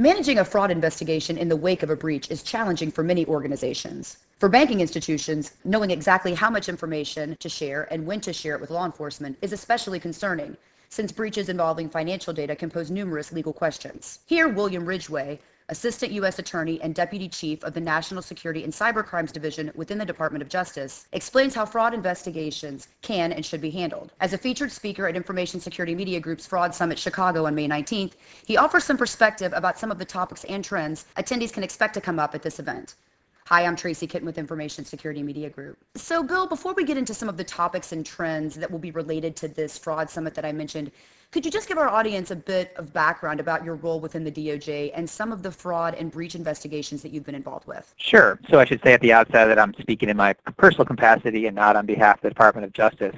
Managing a fraud investigation in the wake of a breach is challenging for many organizations. For banking institutions, knowing exactly how much information to share and when to share it with law enforcement is especially concerning, since breaches involving financial data can pose numerous legal questions. Here, William Ridgway, Assistant U.S. Attorney and Deputy Chief of the National Security and Cyber Crimes Division within the Department of Justice, explains how fraud investigations can and should be handled. As a featured speaker at Information Security Media Group's Fraud Summit Chicago on May 19th, he offers some perspective about some of the topics and trends attendees can expect to come up at this event. Hi, I'm Tracy Kitten with Information Security Media Group. So, Bill, before we get into some of the topics and trends that will be related to this fraud summit that I mentioned, could you just give our audience a bit of background about your role within the DOJ and some of the fraud and breach investigations that you've been involved with? Sure. So I should say at the outset that I'm speaking in my personal capacity and not on behalf of the Department of Justice.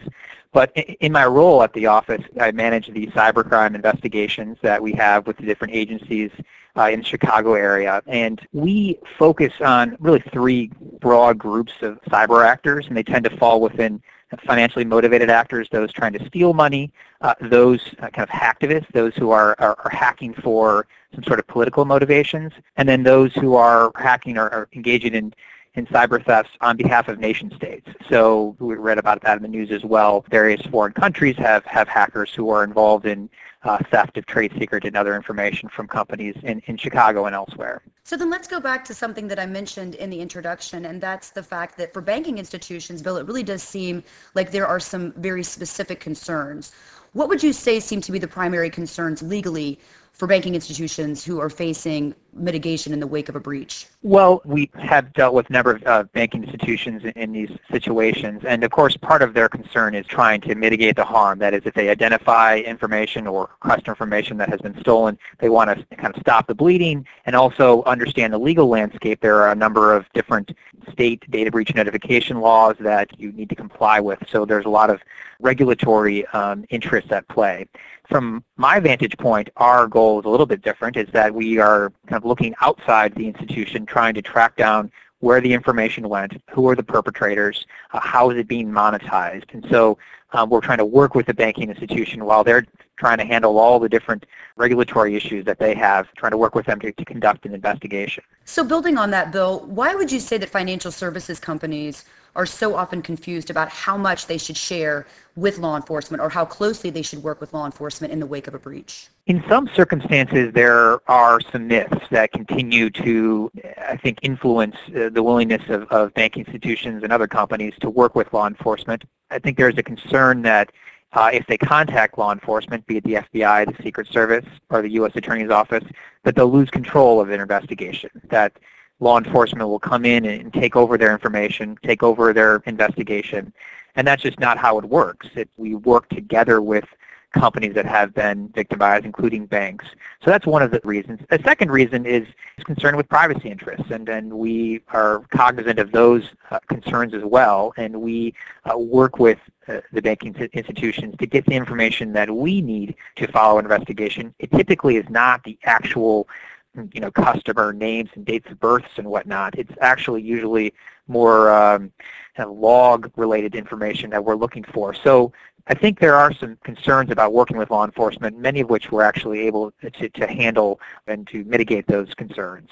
But in my role at the office, I manage the cybercrime investigations that we have with the different agencies uh, in the Chicago area. And we focus on really three broad groups of cyber actors, and they tend to fall within financially motivated actors, those trying to steal money, uh, those uh, kind of hacktivists, those who are, are, are, hacking for some sort of political motivations, and then those who are hacking or, or engaging in in cyber thefts on behalf of nation states. So we read about that in the news as well. Various foreign countries have, have hackers who are involved in uh, theft of trade secret and other information from companies in, in Chicago and elsewhere. So then let's go back to something that I mentioned in the introduction, and that's the fact that for banking institutions, Bill, it really does seem like there are some very specific concerns. What would you say seem to be the primary concerns legally for banking institutions who are facing mitigation in the wake of a breach? Well, we have dealt with a number of uh, banking institutions in, in, these situations, and of course part of their concern is trying to mitigate the harm. That is, if they identify information or customer information that has been stolen, they want to kind of stop the bleeding and also understand the legal landscape. There are a number of different state data breach notification laws that you need to comply with, so there's a lot of regulatory um, interests at play. From my vantage point, our goal is a little bit different, is that we are kind of looking outside the institution, trying to track down where the information went, who are the perpetrators, uh, how is it being monetized. And so um, we're trying to work with the banking institution while they're trying to handle all the different regulatory issues that they have, trying to work with them to, to conduct an investigation. So building on that, Bill, why would you say that financial services companies are so often confused about how much they should share with law enforcement or how closely they should work with law enforcement in the wake of a breach? In some circumstances, there are some myths that continue to, I think, influence uh, the willingness of, of banking institutions and other companies to work with law enforcement. I think there's a concern that if they contact law enforcement, be it the FBI, the Secret Service, or the U.S. Attorney's Office, that they'll lose control of an investigation, that law enforcement will come in and take over their information, take over their investigation. And that's just not how it works. It, we work together with companies that have been victimized, including banks. So that's one of the reasons. A second reason is, concerned with privacy interests, and, and we are cognizant of those uh, concerns as well, and we uh, work with uh, Uh, the banking institutions to get the information that we need to follow an investigation. It typically is not the actual mm, you know, customer names and dates of births and whatnot. It's actually usually more um, kind of log-related information that we're looking for. So I think there are some concerns about working with law enforcement, many of which we're actually able to, to handle and to mitigate those concerns.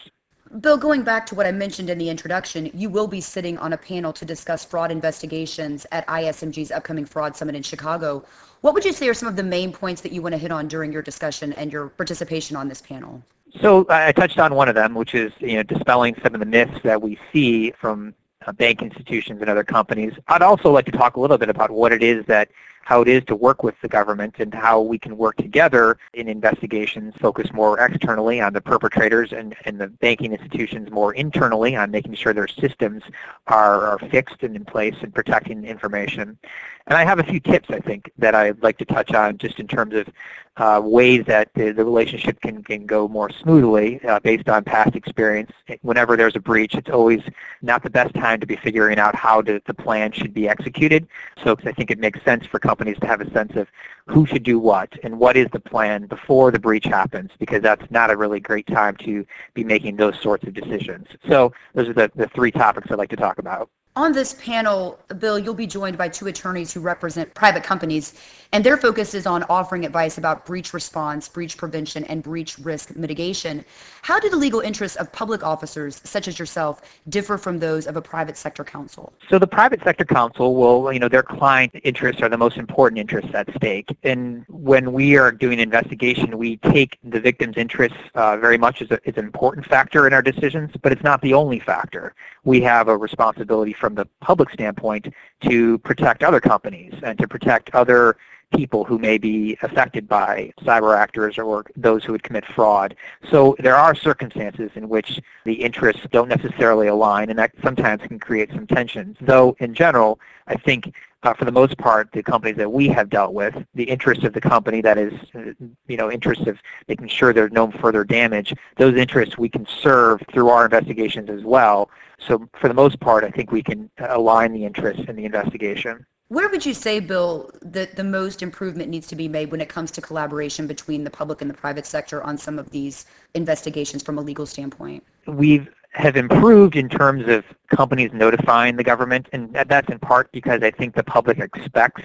Bill, going back to what I mentioned in the introduction, you will be sitting on a panel to discuss fraud investigations at ISMG's upcoming fraud summit in Chicago. What would you say are some of the main points that you want to hit on during your discussion and your participation on this panel? So I touched on one of them, which is you know dispelling some of the myths that we see from uh, bank institutions and other companies. I'd also like to talk a little bit about what it is that how it is to work with the government and how we can work together in investigations, focus more externally on the perpetrators and, and the banking institutions more internally on making sure their systems are, are fixed and in place and protecting information. And I have a few tips, I think, that I'd like to touch on just in terms of uh, ways that the, the, relationship can, can go more smoothly uh, based on past experience. Whenever there's a breach, it's always not the best time to be figuring out how to, the plan should be executed. So I think it makes sense for companies to have a sense of who should do what and what is the plan before the breach happens because that's not a really great time to be making those sorts of decisions. So those are the, the three topics I'd like to talk about. On this panel, Bill, you'll be joined by two attorneys who represent private companies, and their focus is on offering advice about breach response, breach prevention, and breach risk mitigation. How do the legal interests of public officers, such as yourself, differ from those of a private sector counsel? So the private sector counsel will, you know, their client interests are the most important interests at stake. And when we are doing an investigation, we take the victim's interests uh, very much as, a, as an important factor in our decisions, but it's not the only factor. We have a responsibility from the public standpoint to protect other companies and to protect other people who may be affected by cyber actors or those who would commit fraud. So there are circumstances in which the interests don't necessarily align, and that sometimes can create some tensions. Though in general, I think Uh, for the most part, the companies that we have dealt with, the interest of the company that is, uh, you know, interest of making sure there's no further damage, those interests we can serve through our investigations as well. So for the most part, I think we can uh, align the interests in the investigation. Where would you say, Bill, that the most improvement needs to be made when it comes to collaboration between the public and the private sector on some of these investigations from a legal standpoint? We have improved in terms of companies notifying the government, and that's in part because I think the public expects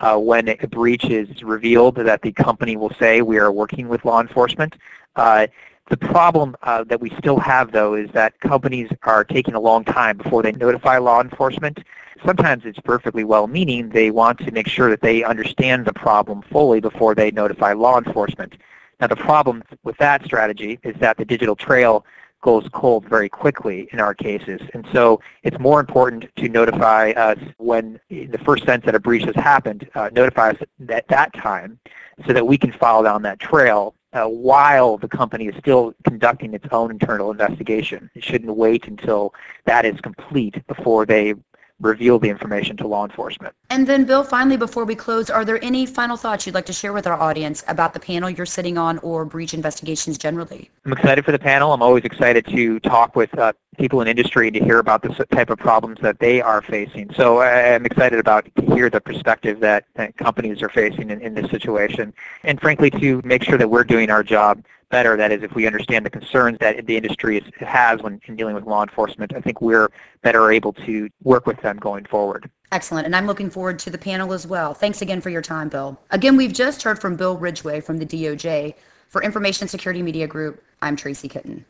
uh, when a breach is revealed that the company will say we are working with law enforcement. Uh, the problem uh, that we still have, though, is that companies are taking a long time before they notify law enforcement sometimes it's perfectly well-meaning. They want to make sure that they understand the problem fully before they notify law enforcement. Now the problem with that strategy is that the digital trail goes cold very quickly in our cases. And so it's more important to notify us when the first sense that a breach has happened, uh, notify us at that time so that we can follow down that trail uh, while the company is still conducting its own internal investigation. It shouldn't wait until that is complete before they reveal the information to law enforcement. And then, Bill, finally, before we close, are there any final thoughts you'd like to share with our audience about the panel you're sitting on or breach investigations generally? I'm excited for the panel. I'm always excited to talk with uh, people in industry to hear about the type of problems that they are facing. So I'm excited about to hear the perspective that, that companies are facing in, in this situation. And frankly, to make sure that we're doing our job better. That is, if we understand the concerns that the industry is, has when in dealing with law enforcement, I think we're better able to work with them going forward. Excellent. And I'm looking forward to the panel as well. Thanks again for your time, Bill. Again, we've just heard from Bill Ridgway from the DOJ. For Information Security Media Group, I'm Tracy Kitten.